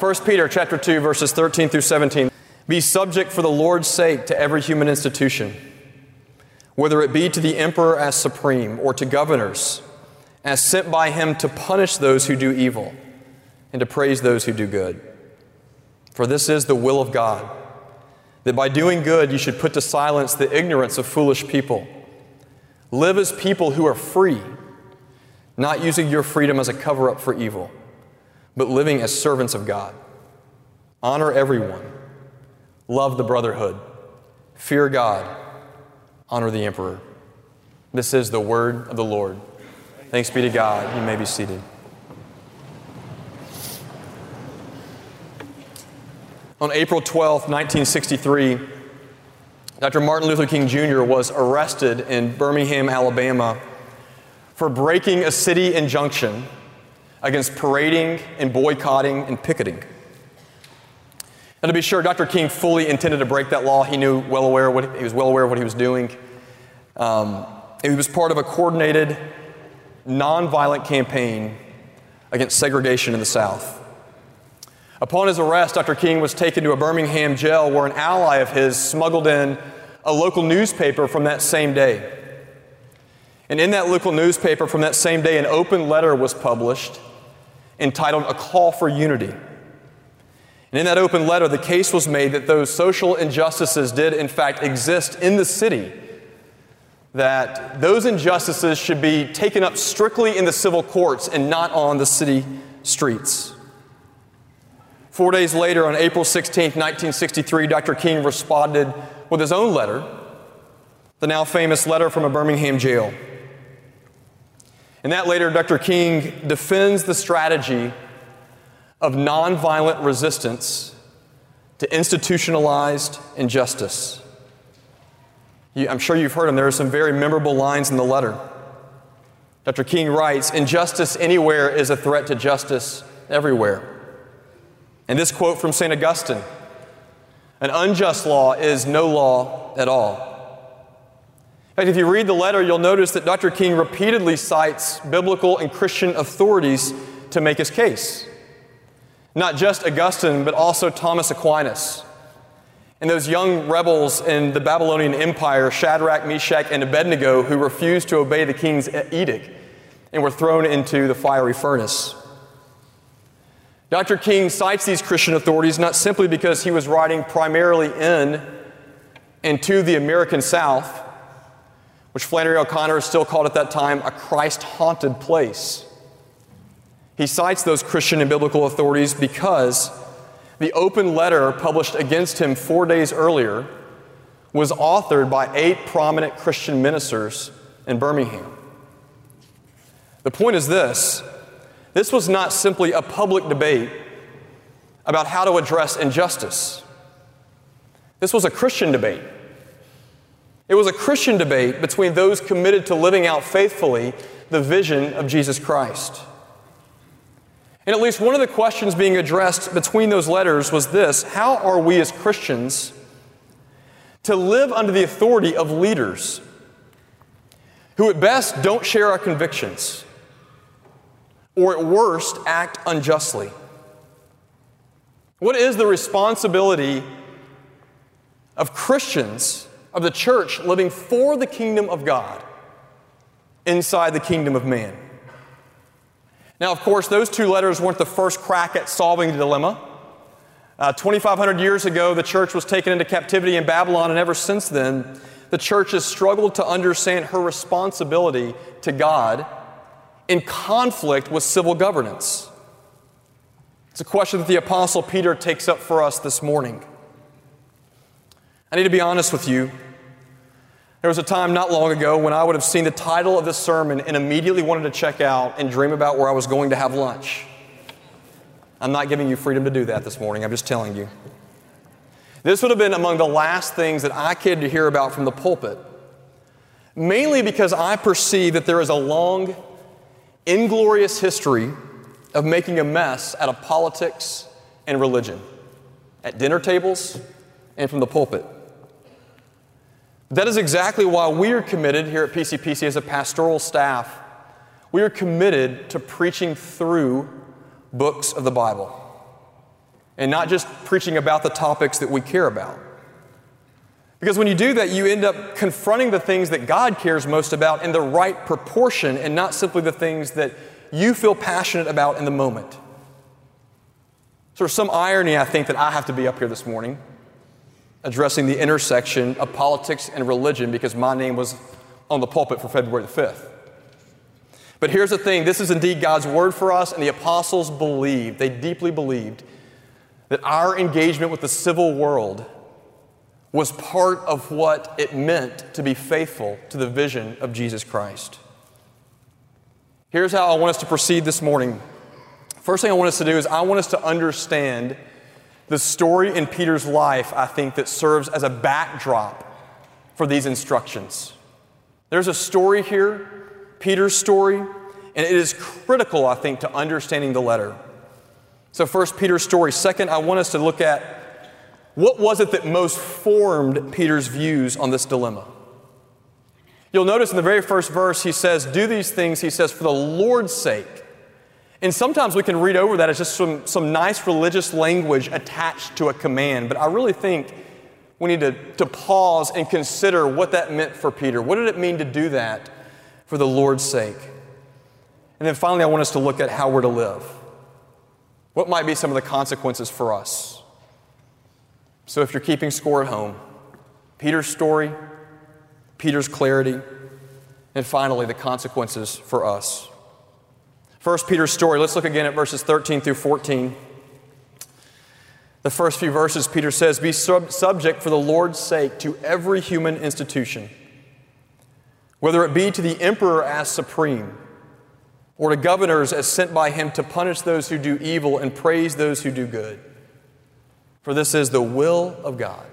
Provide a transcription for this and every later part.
1 Peter chapter 2 verses 13 through 17. Be subject for the Lord's sake to every human institution, whether it be to the emperor as supreme or to governors as sent by him to punish those who do evil and to praise those who do good. For this is the will of God, that by doing good you should put to silence the ignorance of foolish people. Live as people who are free, not using your freedom as a cover up for evil, but living as servants of God. Honor everyone, love the brotherhood, fear God, honor the emperor. This is the word of the Lord. Thanks be to God. You may be seated. On April 12, 1963, Dr. Martin Luther King Jr. was arrested in Birmingham, Alabama, for breaking a city injunction against parading and boycotting and picketing. And to be sure, Dr. King fully intended to break that law. He knew well aware what he was well aware of what he was doing. Um, he was part of a coordinated, nonviolent campaign against segregation in the South. Upon his arrest, Dr. King was taken to a Birmingham jail where an ally of his smuggled in a local newspaper from that same day. And in that local newspaper from that same day, an open letter was published entitled A Call for Unity. And in that open letter, the case was made that those social injustices did, in fact, exist in the city, that those injustices should be taken up strictly in the civil courts and not on the city streets. Four days later, on April 16, 1963, Dr. King responded with his own letter, the now famous letter from a Birmingham jail. In that letter, Dr. King defends the strategy of nonviolent resistance to institutionalized injustice. You, I'm sure you've heard him. There are some very memorable lines in the letter. Dr. King writes Injustice anywhere is a threat to justice everywhere. And this quote from St. Augustine An unjust law is no law at all. Fact, if you read the letter, you'll notice that Dr. King repeatedly cites biblical and Christian authorities to make his case. Not just Augustine, but also Thomas Aquinas. And those young rebels in the Babylonian Empire, Shadrach, Meshach, and Abednego, who refused to obey the king's edict and were thrown into the fiery furnace. Dr. King cites these Christian authorities not simply because he was writing primarily in and to the American South, which Flannery O'Connor still called at that time a Christ haunted place. He cites those Christian and biblical authorities because the open letter published against him four days earlier was authored by eight prominent Christian ministers in Birmingham. The point is this this was not simply a public debate about how to address injustice, this was a Christian debate. It was a Christian debate between those committed to living out faithfully the vision of Jesus Christ. And at least one of the questions being addressed between those letters was this How are we as Christians to live under the authority of leaders who, at best, don't share our convictions, or at worst, act unjustly? What is the responsibility of Christians, of the church, living for the kingdom of God inside the kingdom of man? Now, of course, those two letters weren't the first crack at solving the dilemma. Uh, 2,500 years ago, the church was taken into captivity in Babylon, and ever since then, the church has struggled to understand her responsibility to God in conflict with civil governance. It's a question that the Apostle Peter takes up for us this morning. I need to be honest with you. There was a time not long ago when I would have seen the title of this sermon and immediately wanted to check out and dream about where I was going to have lunch. I'm not giving you freedom to do that this morning, I'm just telling you. This would have been among the last things that I cared to hear about from the pulpit, mainly because I perceive that there is a long, inglorious history of making a mess out of politics and religion at dinner tables and from the pulpit. That is exactly why we are committed here at PCPC as a pastoral staff. We are committed to preaching through books of the Bible. and not just preaching about the topics that we care about. Because when you do that, you end up confronting the things that God cares most about in the right proportion and not simply the things that you feel passionate about in the moment. So there's some irony, I think, that I have to be up here this morning addressing the intersection of politics and religion because my name was on the pulpit for February the 5th. But here's the thing this is indeed God's word for us, and the apostles believed, they deeply believed, that our engagement with the civil world was part of what it meant to be faithful to the vision of Jesus Christ. Here's how I want us to proceed this morning. First thing I want us to do is I want us to understand the story in Peter's life, I think, that serves as a backdrop for these instructions. There's a story here, Peter's story, and it is critical, I think, to understanding the letter. So, first, Peter's story. Second, I want us to look at what was it that most formed Peter's views on this dilemma? You'll notice in the very first verse, he says, Do these things, he says, for the Lord's sake. And sometimes we can read over that as just some, some nice religious language attached to a command, but I really think we need to, to pause and consider what that meant for Peter. What did it mean to do that for the Lord's sake? And then finally, I want us to look at how we're to live. What might be some of the consequences for us? So, if you're keeping score at home, Peter's story, Peter's clarity, and finally, the consequences for us. First Peter's story, let's look again at verses 13 through 14. The first few verses, Peter says, Be sub- subject for the Lord's sake to every human institution, whether it be to the emperor as supreme, or to governors as sent by him to punish those who do evil and praise those who do good. For this is the will of God.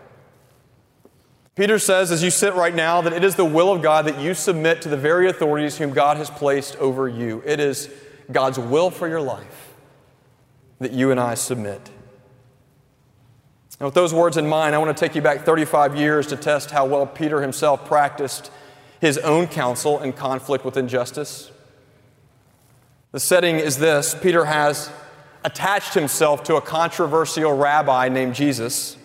Peter says, as you sit right now, that it is the will of God that you submit to the very authorities whom God has placed over you. It is God's will for your life that you and I submit. And with those words in mind, I want to take you back 35 years to test how well Peter himself practiced his own counsel in conflict with injustice. The setting is this Peter has attached himself to a controversial rabbi named Jesus.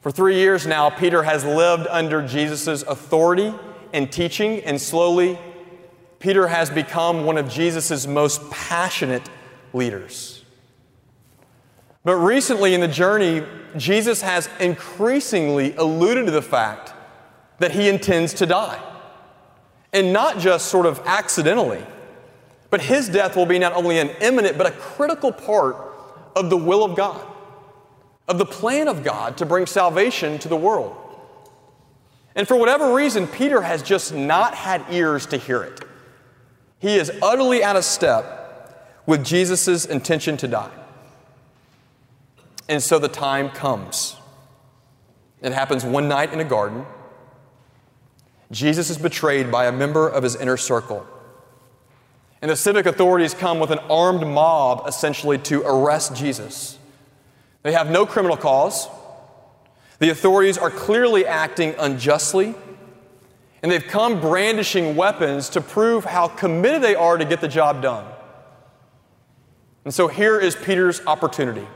For three years now, Peter has lived under Jesus' authority and teaching, and slowly Peter has become one of Jesus' most passionate leaders. But recently in the journey, Jesus has increasingly alluded to the fact that he intends to die. And not just sort of accidentally, but his death will be not only an imminent, but a critical part of the will of God, of the plan of God to bring salvation to the world. And for whatever reason, Peter has just not had ears to hear it. He is utterly out of step with Jesus' intention to die. And so the time comes. It happens one night in a garden. Jesus is betrayed by a member of his inner circle. And the civic authorities come with an armed mob essentially to arrest Jesus. They have no criminal cause. The authorities are clearly acting unjustly and they've come brandishing weapons to prove how committed they are to get the job done. And so here is Peter's opportunity.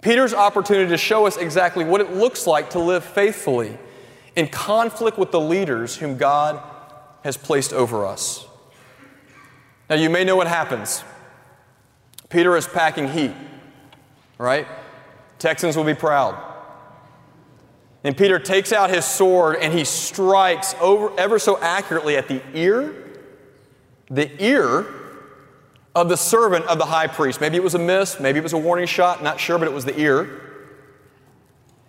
Peter's opportunity to show us exactly what it looks like to live faithfully in conflict with the leaders whom God has placed over us. Now, you may know what happens. Peter is packing heat, right? Texans will be proud. And Peter takes out his sword and he strikes over, ever so accurately at the ear, the ear of the servant of the high priest. Maybe it was a miss, maybe it was a warning shot, not sure, but it was the ear.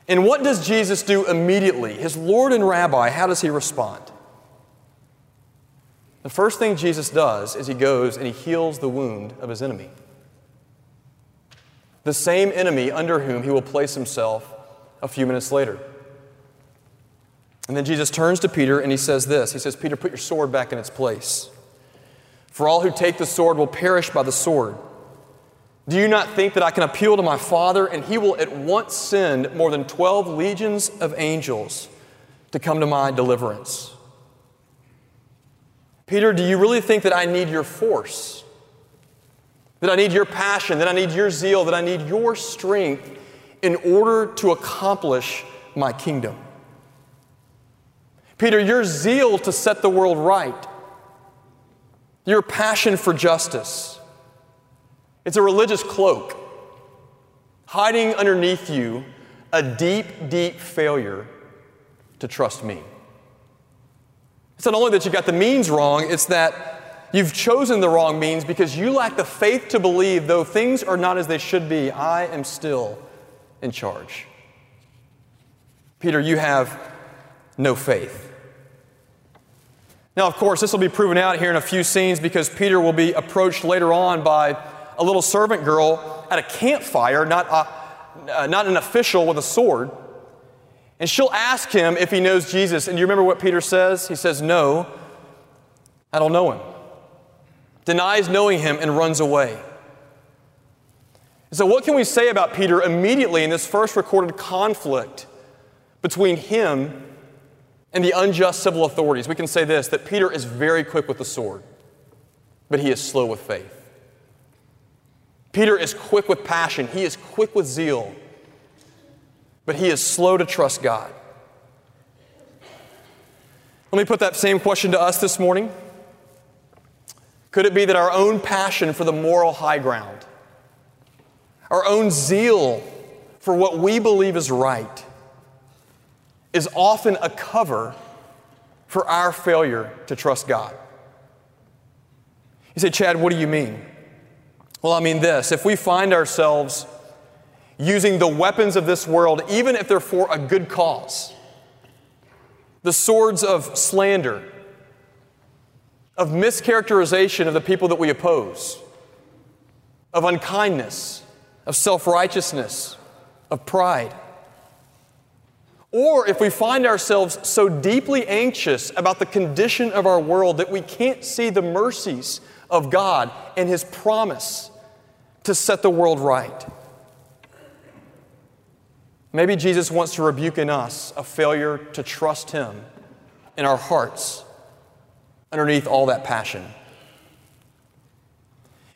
And what does Jesus do immediately? His Lord and Rabbi, how does he respond? The first thing Jesus does is he goes and he heals the wound of his enemy. The same enemy under whom he will place himself a few minutes later. And then Jesus turns to Peter and he says this He says, Peter, put your sword back in its place. For all who take the sword will perish by the sword. Do you not think that I can appeal to my Father and he will at once send more than 12 legions of angels to come to my deliverance? Peter, do you really think that I need your force? that I need your passion, that I need your zeal, that I need your strength in order to accomplish my kingdom. Peter, your zeal to set the world right, your passion for justice, it's a religious cloak hiding underneath you a deep, deep failure to trust me. It's not only that you got the means wrong, it's that you've chosen the wrong means because you lack the faith to believe, though things are not as they should be, I am still in charge. Peter, you have no faith. Now, of course, this will be proven out here in a few scenes because Peter will be approached later on by a little servant girl at a campfire, not, a, uh, not an official with a sword. And she'll ask him if he knows Jesus. And you remember what Peter says? He says, No, I don't know him. Denies knowing him and runs away. So, what can we say about Peter immediately in this first recorded conflict between him and the unjust civil authorities? We can say this that Peter is very quick with the sword, but he is slow with faith. Peter is quick with passion, he is quick with zeal, but he is slow to trust God. Let me put that same question to us this morning. Could it be that our own passion for the moral high ground, our own zeal for what we believe is right, is often a cover for our failure to trust God? You say, Chad, what do you mean? Well, I mean this if we find ourselves using the weapons of this world, even if they're for a good cause, the swords of slander, of mischaracterization of the people that we oppose, of unkindness, of self righteousness, of pride. Or if we find ourselves so deeply anxious about the condition of our world that we can't see the mercies of God and His promise to set the world right. Maybe Jesus wants to rebuke in us a failure to trust Him in our hearts underneath all that passion.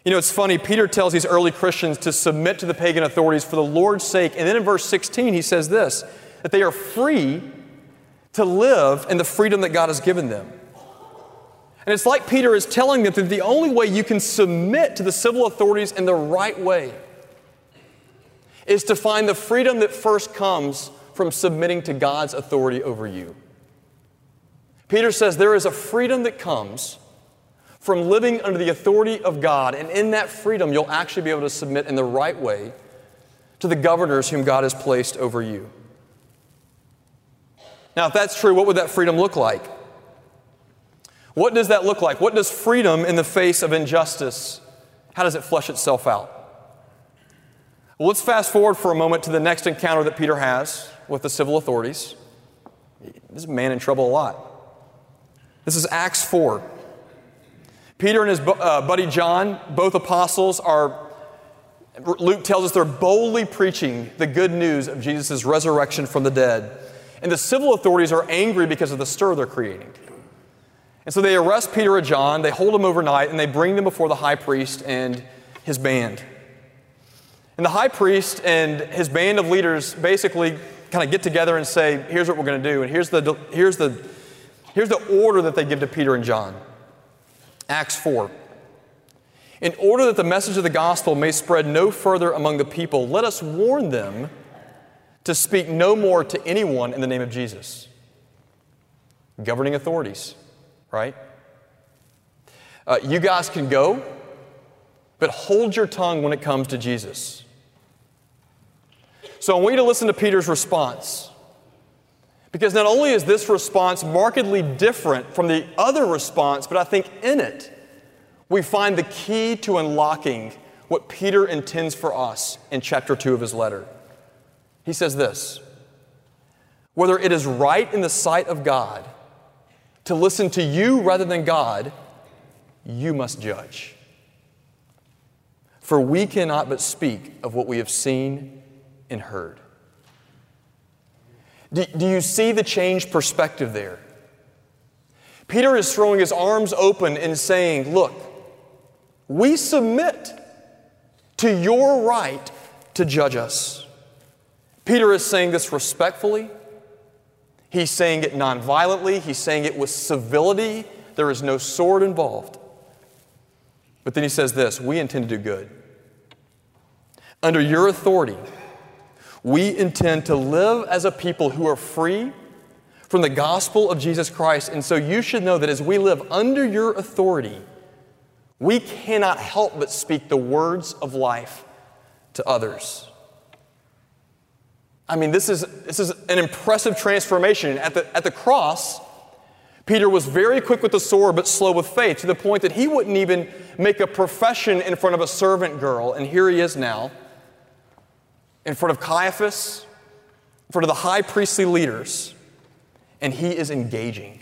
You know, it's funny, Peter tells these early Christians to submit to the pagan authorities for the Lord's sake. And then in verse 16, he says this that they are free to live in the freedom that God has given them. And it's like Peter is telling them that the only way you can submit to the civil authorities in the right way is to find the freedom that first comes from submitting to God's authority over you. Peter says there is a freedom that comes from living under the authority of God, and in that freedom, you'll actually be able to submit in the right way to the governors whom God has placed over you. Now, if that's true, what would that freedom look like? What does that look like? What does freedom in the face of injustice, how does it flesh itself out? Well, let's fast forward for a moment to the next encounter that Peter has with the civil authorities. This man in trouble a lot. This is Acts 4. Peter and his uh, buddy John, both apostles, are, Luke tells us they're boldly preaching the good news of Jesus' resurrection from the dead. And the civil authorities are angry because of the stir they're creating. And so they arrest Peter and John, they hold them overnight, and they bring them before the high priest and his band. And the high priest and his band of leaders basically kind of get together and say, here's what we're going to do. And here's the, here's, the, here's the order that they give to Peter and John. Acts 4. In order that the message of the gospel may spread no further among the people, let us warn them to speak no more to anyone in the name of Jesus. Governing authorities right? Uh, you guys can go, but hold your tongue when it comes to Jesus. So I want you to listen to Peter's response. Because not only is this response markedly different from the other response, but I think in it we find the key to unlocking what Peter intends for us in chapter 2 of his letter. He says this Whether it is right in the sight of God to listen to you rather than God, you must judge. For we cannot but speak of what we have seen and heard. Do, do you see the changed perspective there? Peter is throwing his arms open and saying, Look, we submit to your right to judge us. Peter is saying this respectfully. He's saying it nonviolently. He's saying it with civility. There is no sword involved. But then he says this We intend to do good. Under your authority, we intend to live as a people who are free from the gospel of Jesus Christ. And so you should know that as we live under your authority, we cannot help but speak the words of life to others. I mean, this is, this is an impressive transformation. At the, at the cross, Peter was very quick with the sword but slow with faith to the point that he wouldn't even make a profession in front of a servant girl. And here he is now, in front of Caiaphas, in front of the high priestly leaders, and he is engaging.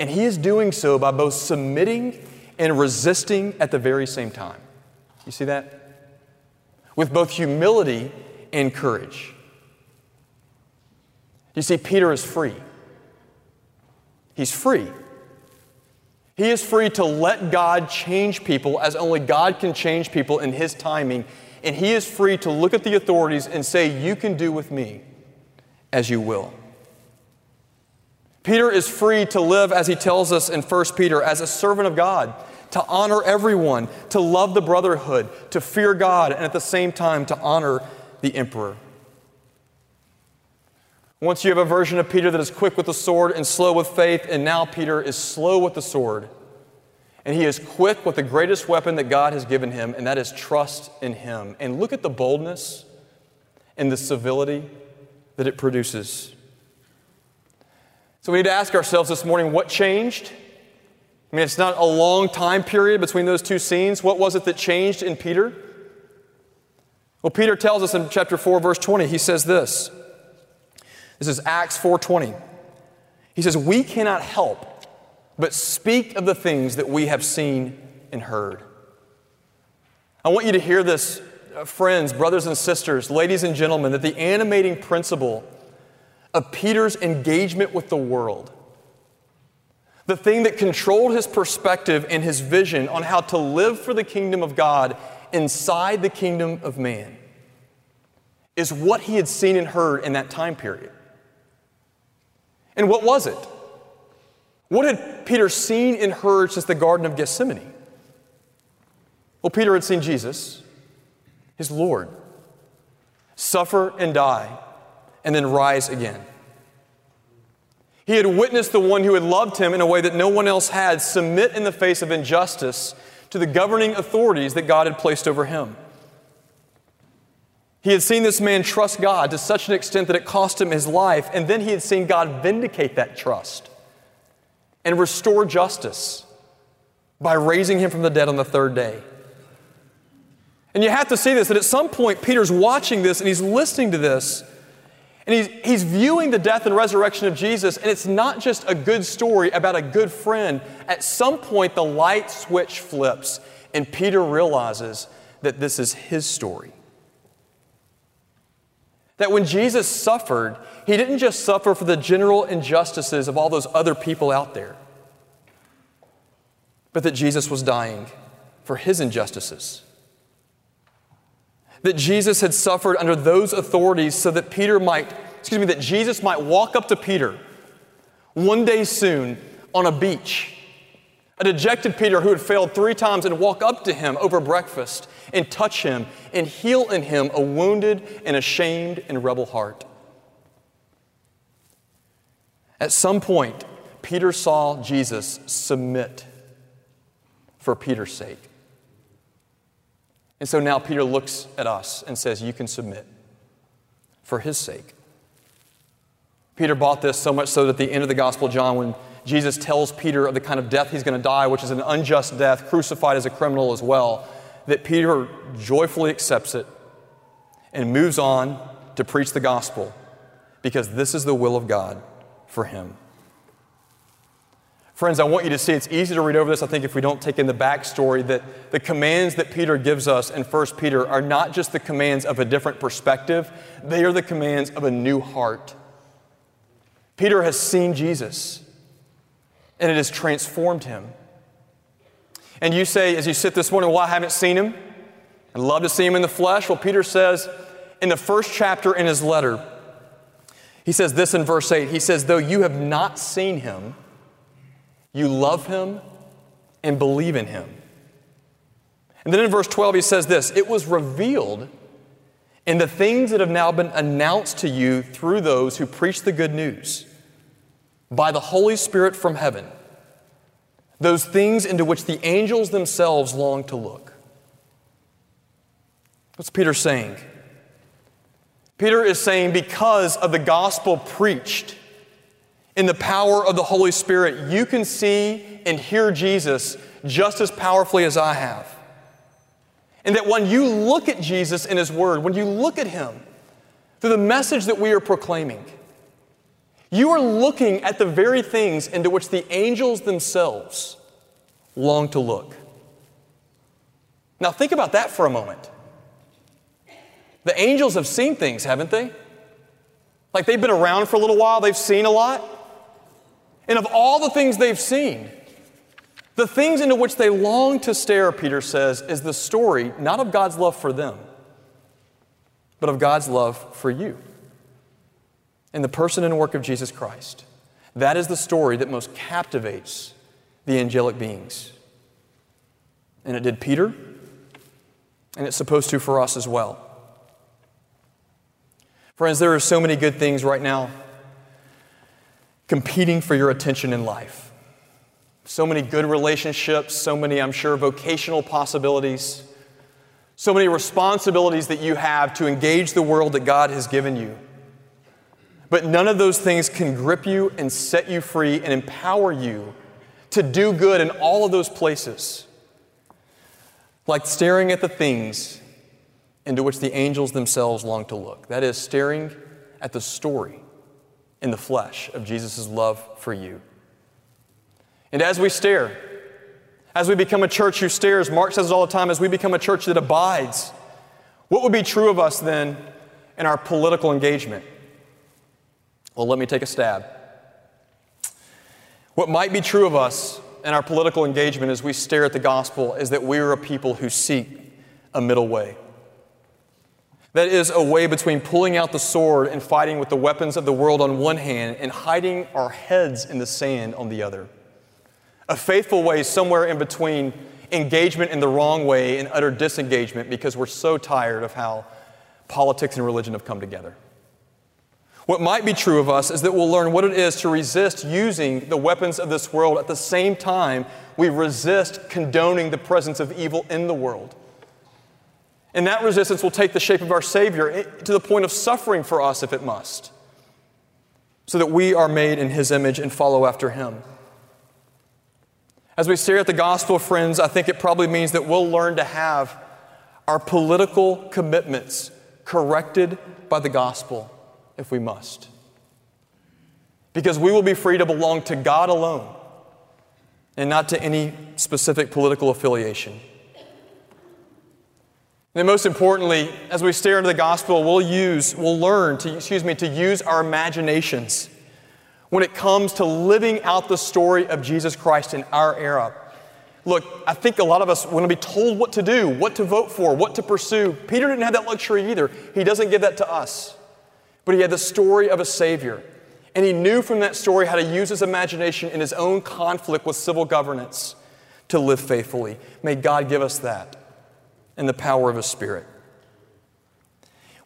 And he is doing so by both submitting and resisting at the very same time. You see that? With both humility and courage. You see, Peter is free. He's free. He is free to let God change people as only God can change people in His timing. And he is free to look at the authorities and say, You can do with me as you will. Peter is free to live, as he tells us in 1 Peter, as a servant of God to honor everyone, to love the brotherhood, to fear God, and at the same time to honor the emperor. Once you have a version of Peter that is quick with the sword and slow with faith, and now Peter is slow with the sword. And he is quick with the greatest weapon that God has given him, and that is trust in him. And look at the boldness and the civility that it produces. So we need to ask ourselves this morning what changed? I mean, it's not a long time period between those two scenes. What was it that changed in Peter? Well, Peter tells us in chapter 4, verse 20, he says this. This is Acts 4:20. He says, We cannot help but speak of the things that we have seen and heard. I want you to hear this, uh, friends, brothers and sisters, ladies and gentlemen, that the animating principle of Peter's engagement with the world the thing that controlled his perspective and his vision on how to live for the kingdom of God inside the kingdom of man is what he had seen and heard in that time period. And what was it? What had Peter seen and heard since the Garden of Gethsemane? Well, Peter had seen Jesus, his Lord, suffer and die, and then rise again. He had witnessed the one who had loved him in a way that no one else had submit in the face of injustice to the governing authorities that God had placed over him. He had seen this man trust God to such an extent that it cost him his life, and then he had seen God vindicate that trust and restore justice by raising him from the dead on the third day. And you have to see this that at some point Peter's watching this and he's listening to this and he's, he's viewing the death and resurrection of Jesus, and it's not just a good story about a good friend. At some point, the light switch flips, and Peter realizes that this is his story. That when Jesus suffered, he didn't just suffer for the general injustices of all those other people out there, but that Jesus was dying for his injustices that Jesus had suffered under those authorities so that Peter might, excuse me, that Jesus might walk up to Peter one day soon on a beach. A dejected Peter who had failed three times and walk up to him over breakfast and touch him and heal in him a wounded and ashamed and rebel heart. At some point, Peter saw Jesus submit for Peter's sake. And so now Peter looks at us and says, You can submit for his sake. Peter bought this so much so that at the end of the Gospel of John, when Jesus tells Peter of the kind of death he's going to die, which is an unjust death, crucified as a criminal as well, that Peter joyfully accepts it and moves on to preach the gospel because this is the will of God for him. Friends, I want you to see it's easy to read over this, I think, if we don't take in the backstory that the commands that Peter gives us in 1 Peter are not just the commands of a different perspective, they are the commands of a new heart. Peter has seen Jesus, and it has transformed him. And you say, as you sit this morning, well, I haven't seen him. I'd love to see him in the flesh. Well, Peter says in the first chapter in his letter, he says this in verse 8. He says, Though you have not seen him, you love him and believe in him. And then in verse 12, he says this It was revealed in the things that have now been announced to you through those who preach the good news by the Holy Spirit from heaven, those things into which the angels themselves long to look. What's Peter saying? Peter is saying, because of the gospel preached in the power of the Holy Spirit, you can see and hear Jesus just as powerfully as I have. And that when you look at Jesus in His Word, when you look at Him through the message that we are proclaiming, you are looking at the very things into which the angels themselves long to look. Now, think about that for a moment. The angels have seen things, haven't they? Like they've been around for a little while, they've seen a lot. And of all the things they've seen, the things into which they long to stare, Peter says, is the story not of God's love for them, but of God's love for you in the person and work of Jesus Christ. That is the story that most captivates the angelic beings. And it did Peter, and it's supposed to for us as well. Friends, there are so many good things right now competing for your attention in life. So many good relationships, so many, I'm sure, vocational possibilities, so many responsibilities that you have to engage the world that God has given you. But none of those things can grip you and set you free and empower you to do good in all of those places. Like staring at the things into which the angels themselves long to look. That is, staring at the story in the flesh of Jesus' love for you. And as we stare, as we become a church who stares, Mark says it all the time, as we become a church that abides, what would be true of us then in our political engagement? Well, let me take a stab. What might be true of us in our political engagement as we stare at the gospel is that we are a people who seek a middle way. That is a way between pulling out the sword and fighting with the weapons of the world on one hand and hiding our heads in the sand on the other. A faithful way somewhere in between engagement in the wrong way and utter disengagement because we're so tired of how politics and religion have come together. What might be true of us is that we'll learn what it is to resist using the weapons of this world at the same time we resist condoning the presence of evil in the world. And that resistance will take the shape of our Savior eh, to the point of suffering for us if it must, so that we are made in His image and follow after Him. As we stare at the gospel, friends, I think it probably means that we'll learn to have our political commitments corrected by the gospel if we must. Because we will be free to belong to God alone and not to any specific political affiliation. And most importantly, as we stare into the gospel, we'll use, we'll learn to, excuse me, to use our imaginations when it comes to living out the story of Jesus Christ in our era. Look, I think a lot of us want to be told what to do, what to vote for, what to pursue. Peter didn't have that luxury either. He doesn't give that to us. But he had the story of a Savior. And he knew from that story how to use his imagination in his own conflict with civil governance to live faithfully. May God give us that and the power of His Spirit.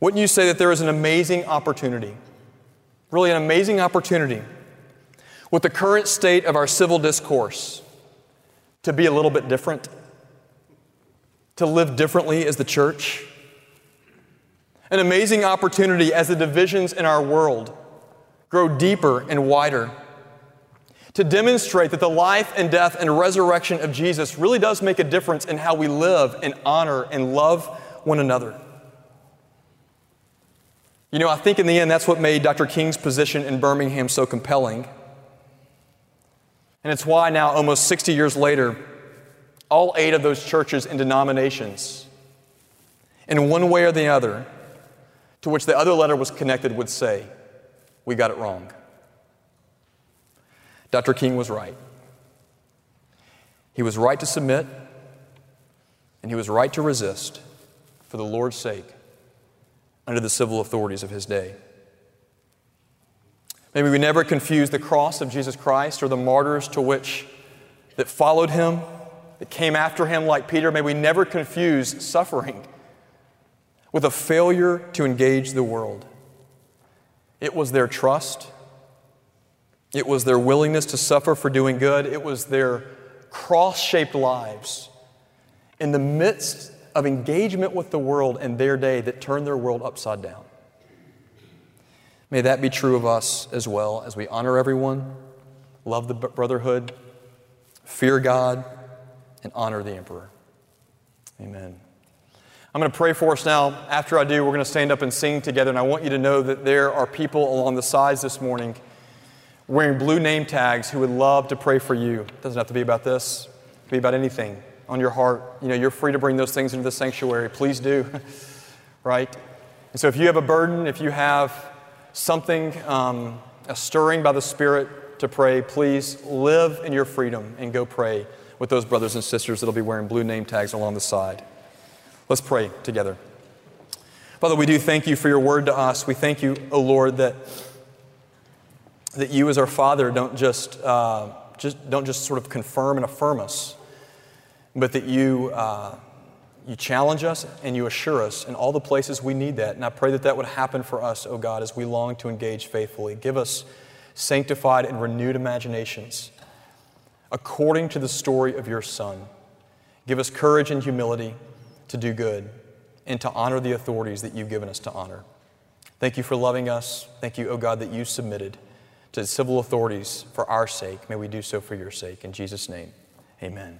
Wouldn't you say that there is an amazing opportunity, really an amazing opportunity, with the current state of our civil discourse to be a little bit different, to live differently as the church? An amazing opportunity as the divisions in our world grow deeper and wider to demonstrate that the life and death and resurrection of Jesus really does make a difference in how we live and honor and love one another. You know, I think in the end that's what made Dr. King's position in Birmingham so compelling. And it's why now, almost 60 years later, all eight of those churches and denominations, in one way or the other, to which the other letter was connected, would say, We got it wrong. Dr. King was right. He was right to submit, and he was right to resist, for the Lord's sake under the civil authorities of his day. Maybe we never confuse the cross of Jesus Christ or the martyrs to which that followed him, that came after him like Peter. May we never confuse suffering with a failure to engage the world. It was their trust, it was their willingness to suffer for doing good, it was their cross shaped lives in the midst of engagement with the world and their day that turned their world upside down. May that be true of us as well as we honor everyone, love the brotherhood, fear God, and honor the emperor. Amen. I'm going to pray for us now. After I do, we're going to stand up and sing together. And I want you to know that there are people along the sides this morning wearing blue name tags who would love to pray for you. It doesn't have to be about this, it can be about anything on your heart. You know, you're free to bring those things into the sanctuary. Please do, right? And so if you have a burden, if you have something, um, a stirring by the Spirit to pray, please live in your freedom and go pray with those brothers and sisters that'll be wearing blue name tags along the side. Let's pray together. Father, we do thank you for your word to us. We thank you, O oh Lord, that, that you as our Father don't just, uh, just, don't just sort of confirm and affirm us, but that you, uh, you challenge us and you assure us in all the places we need that. And I pray that that would happen for us, O oh God, as we long to engage faithfully. Give us sanctified and renewed imaginations according to the story of your Son. Give us courage and humility to do good and to honor the authorities that you've given us to honor. Thank you for loving us. Thank you, O oh God, that you submitted to civil authorities for our sake. May we do so for your sake. In Jesus' name, amen.